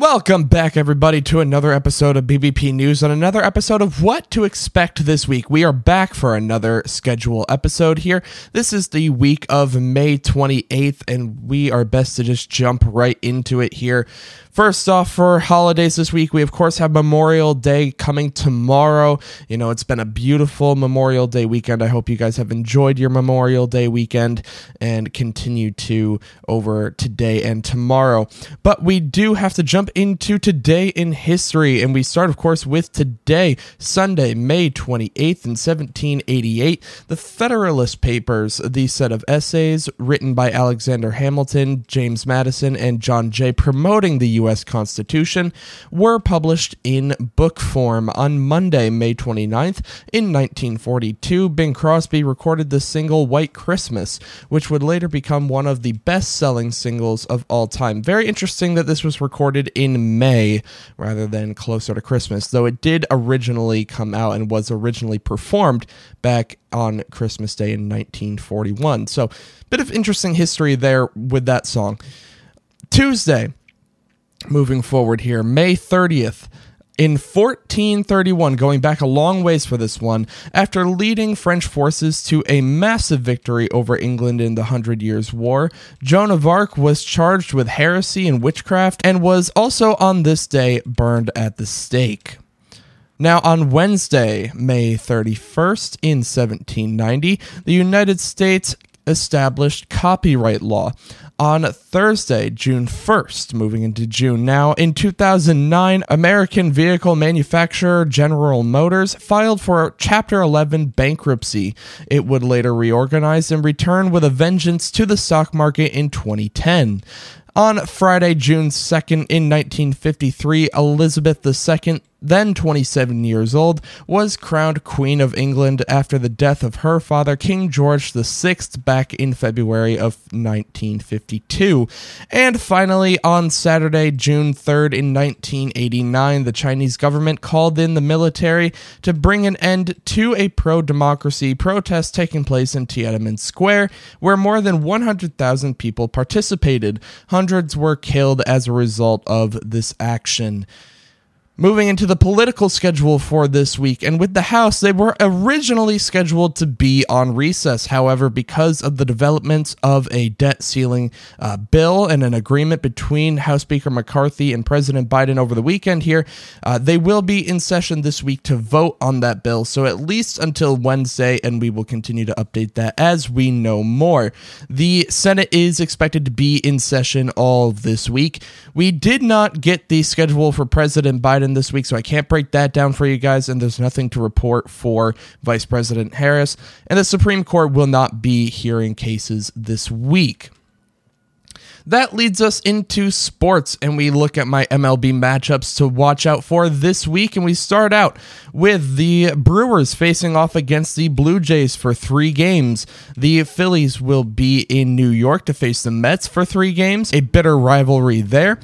Welcome back, everybody, to another episode of BBP News and another episode of What to Expect This Week. We are back for another schedule episode here. This is the week of May 28th, and we are best to just jump right into it here. First off, for holidays this week, we of course have Memorial Day coming tomorrow. You know, it's been a beautiful Memorial Day weekend. I hope you guys have enjoyed your Memorial Day weekend and continue to over today and tomorrow. But we do have to jump into today in history, and we start, of course, with today, Sunday, May 28th, in 1788. The Federalist Papers, the set of essays written by Alexander Hamilton, James Madison, and John Jay promoting the U.S. Constitution were published in book form on Monday, May 29th. In 1942, Bing Crosby recorded the single White Christmas, which would later become one of the best selling singles of all time. Very interesting that this was recorded in May rather than closer to Christmas, though it did originally come out and was originally performed back on Christmas Day in 1941. So, bit of interesting history there with that song. Tuesday, moving forward here, May 30th. In 1431, going back a long ways for this one, after leading French forces to a massive victory over England in the Hundred Years' War, Joan of Arc was charged with heresy and witchcraft and was also on this day burned at the stake. Now, on Wednesday, May 31st, in 1790, the United States established copyright law on Thursday, June 1st, moving into June. Now, in 2009, American vehicle manufacturer General Motors filed for Chapter 11 bankruptcy. It would later reorganize and return with a vengeance to the stock market in 2010. On Friday, June 2nd, in 1953, Elizabeth II then 27 years old, was crowned Queen of England after the death of her father, King George VI, back in February of 1952. And finally, on Saturday, June 3rd, in 1989, the Chinese government called in the military to bring an end to a pro democracy protest taking place in Tiananmen Square, where more than 100,000 people participated. Hundreds were killed as a result of this action. Moving into the political schedule for this week, and with the House, they were originally scheduled to be on recess. However, because of the developments of a debt ceiling uh, bill and an agreement between House Speaker McCarthy and President Biden over the weekend here, uh, they will be in session this week to vote on that bill. So at least until Wednesday, and we will continue to update that as we know more. The Senate is expected to be in session all this week. We did not get the schedule for President Biden this week, so I can't break that down for you guys, and there's nothing to report for Vice President Harris. And the Supreme Court will not be hearing cases this week. That leads us into sports, and we look at my MLB matchups to watch out for this week. And we start out with the Brewers facing off against the Blue Jays for three games. The Phillies will be in New York to face the Mets for three games, a bitter rivalry there.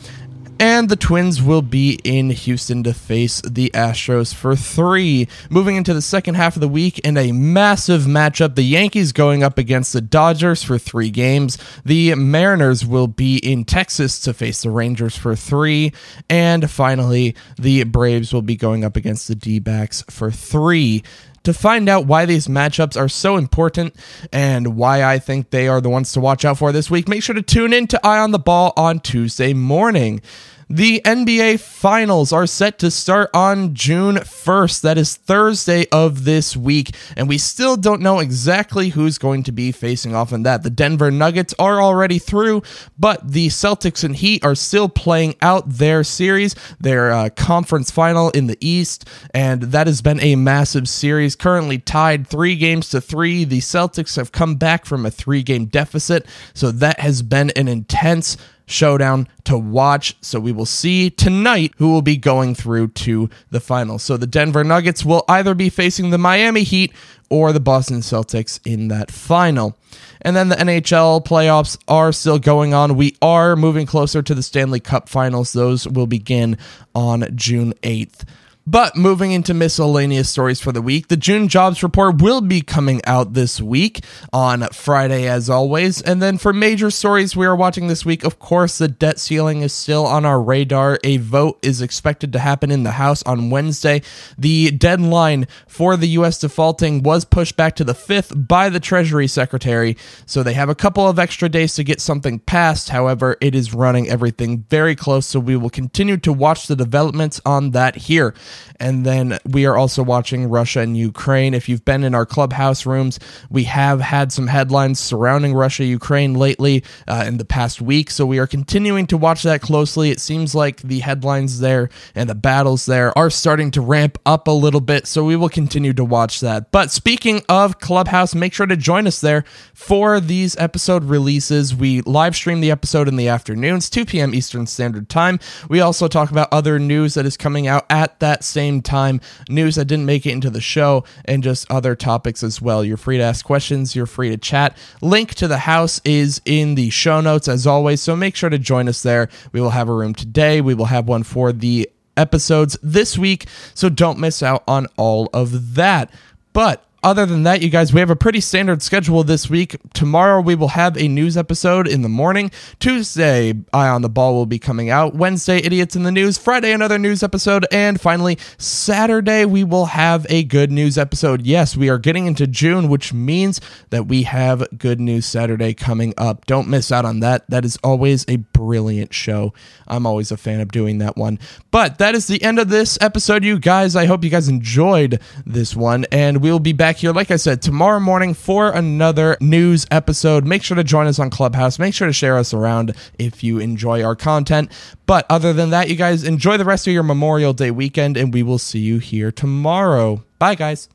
And the Twins will be in Houston to face the Astros for three. Moving into the second half of the week in a massive matchup, the Yankees going up against the Dodgers for three games. The Mariners will be in Texas to face the Rangers for three. And finally, the Braves will be going up against the D backs for three. To find out why these matchups are so important and why I think they are the ones to watch out for this week, make sure to tune in to Eye on the Ball on Tuesday morning. The NBA Finals are set to start on June 1st. That is Thursday of this week. And we still don't know exactly who's going to be facing off in that. The Denver Nuggets are already through, but the Celtics and Heat are still playing out their series, their uh, conference final in the East. And that has been a massive series, currently tied three games to three. The Celtics have come back from a three game deficit. So that has been an intense showdown to watch. So we will see tonight who will be going through to the finals. So the Denver Nuggets will either be facing the Miami Heat or the Boston Celtics in that final. And then the NHL playoffs are still going on. We are moving closer to the Stanley Cup finals. Those will begin on June 8th. But moving into miscellaneous stories for the week, the June jobs report will be coming out this week on Friday, as always. And then for major stories we are watching this week, of course, the debt ceiling is still on our radar. A vote is expected to happen in the House on Wednesday. The deadline for the U.S. defaulting was pushed back to the 5th by the Treasury Secretary, so they have a couple of extra days to get something passed. However, it is running everything very close, so we will continue to watch the developments on that here. And then we are also watching Russia and Ukraine. If you've been in our clubhouse rooms, we have had some headlines surrounding Russia Ukraine lately uh, in the past week. So we are continuing to watch that closely. It seems like the headlines there and the battles there are starting to ramp up a little bit. So we will continue to watch that. But speaking of Clubhouse, make sure to join us there for these episode releases. We live stream the episode in the afternoons, 2 p.m. Eastern Standard Time. We also talk about other news that is coming out at that same time, news that didn't make it into the show, and just other topics as well. You're free to ask questions, you're free to chat. Link to the house is in the show notes as always, so make sure to join us there. We will have a room today, we will have one for the episodes this week, so don't miss out on all of that. But other than that, you guys, we have a pretty standard schedule this week. Tomorrow we will have a news episode in the morning. Tuesday, Eye on the Ball will be coming out. Wednesday, Idiots in the News. Friday, another news episode. And finally, Saturday, we will have a good news episode. Yes, we are getting into June, which means that we have Good News Saturday coming up. Don't miss out on that. That is always a brilliant show. I'm always a fan of doing that one. But that is the end of this episode, you guys. I hope you guys enjoyed this one. And we'll be back here, like I said, tomorrow morning for another news episode. Make sure to join us on Clubhouse. Make sure to share us around if you enjoy our content. But other than that, you guys enjoy the rest of your Memorial Day weekend, and we will see you here tomorrow. Bye, guys.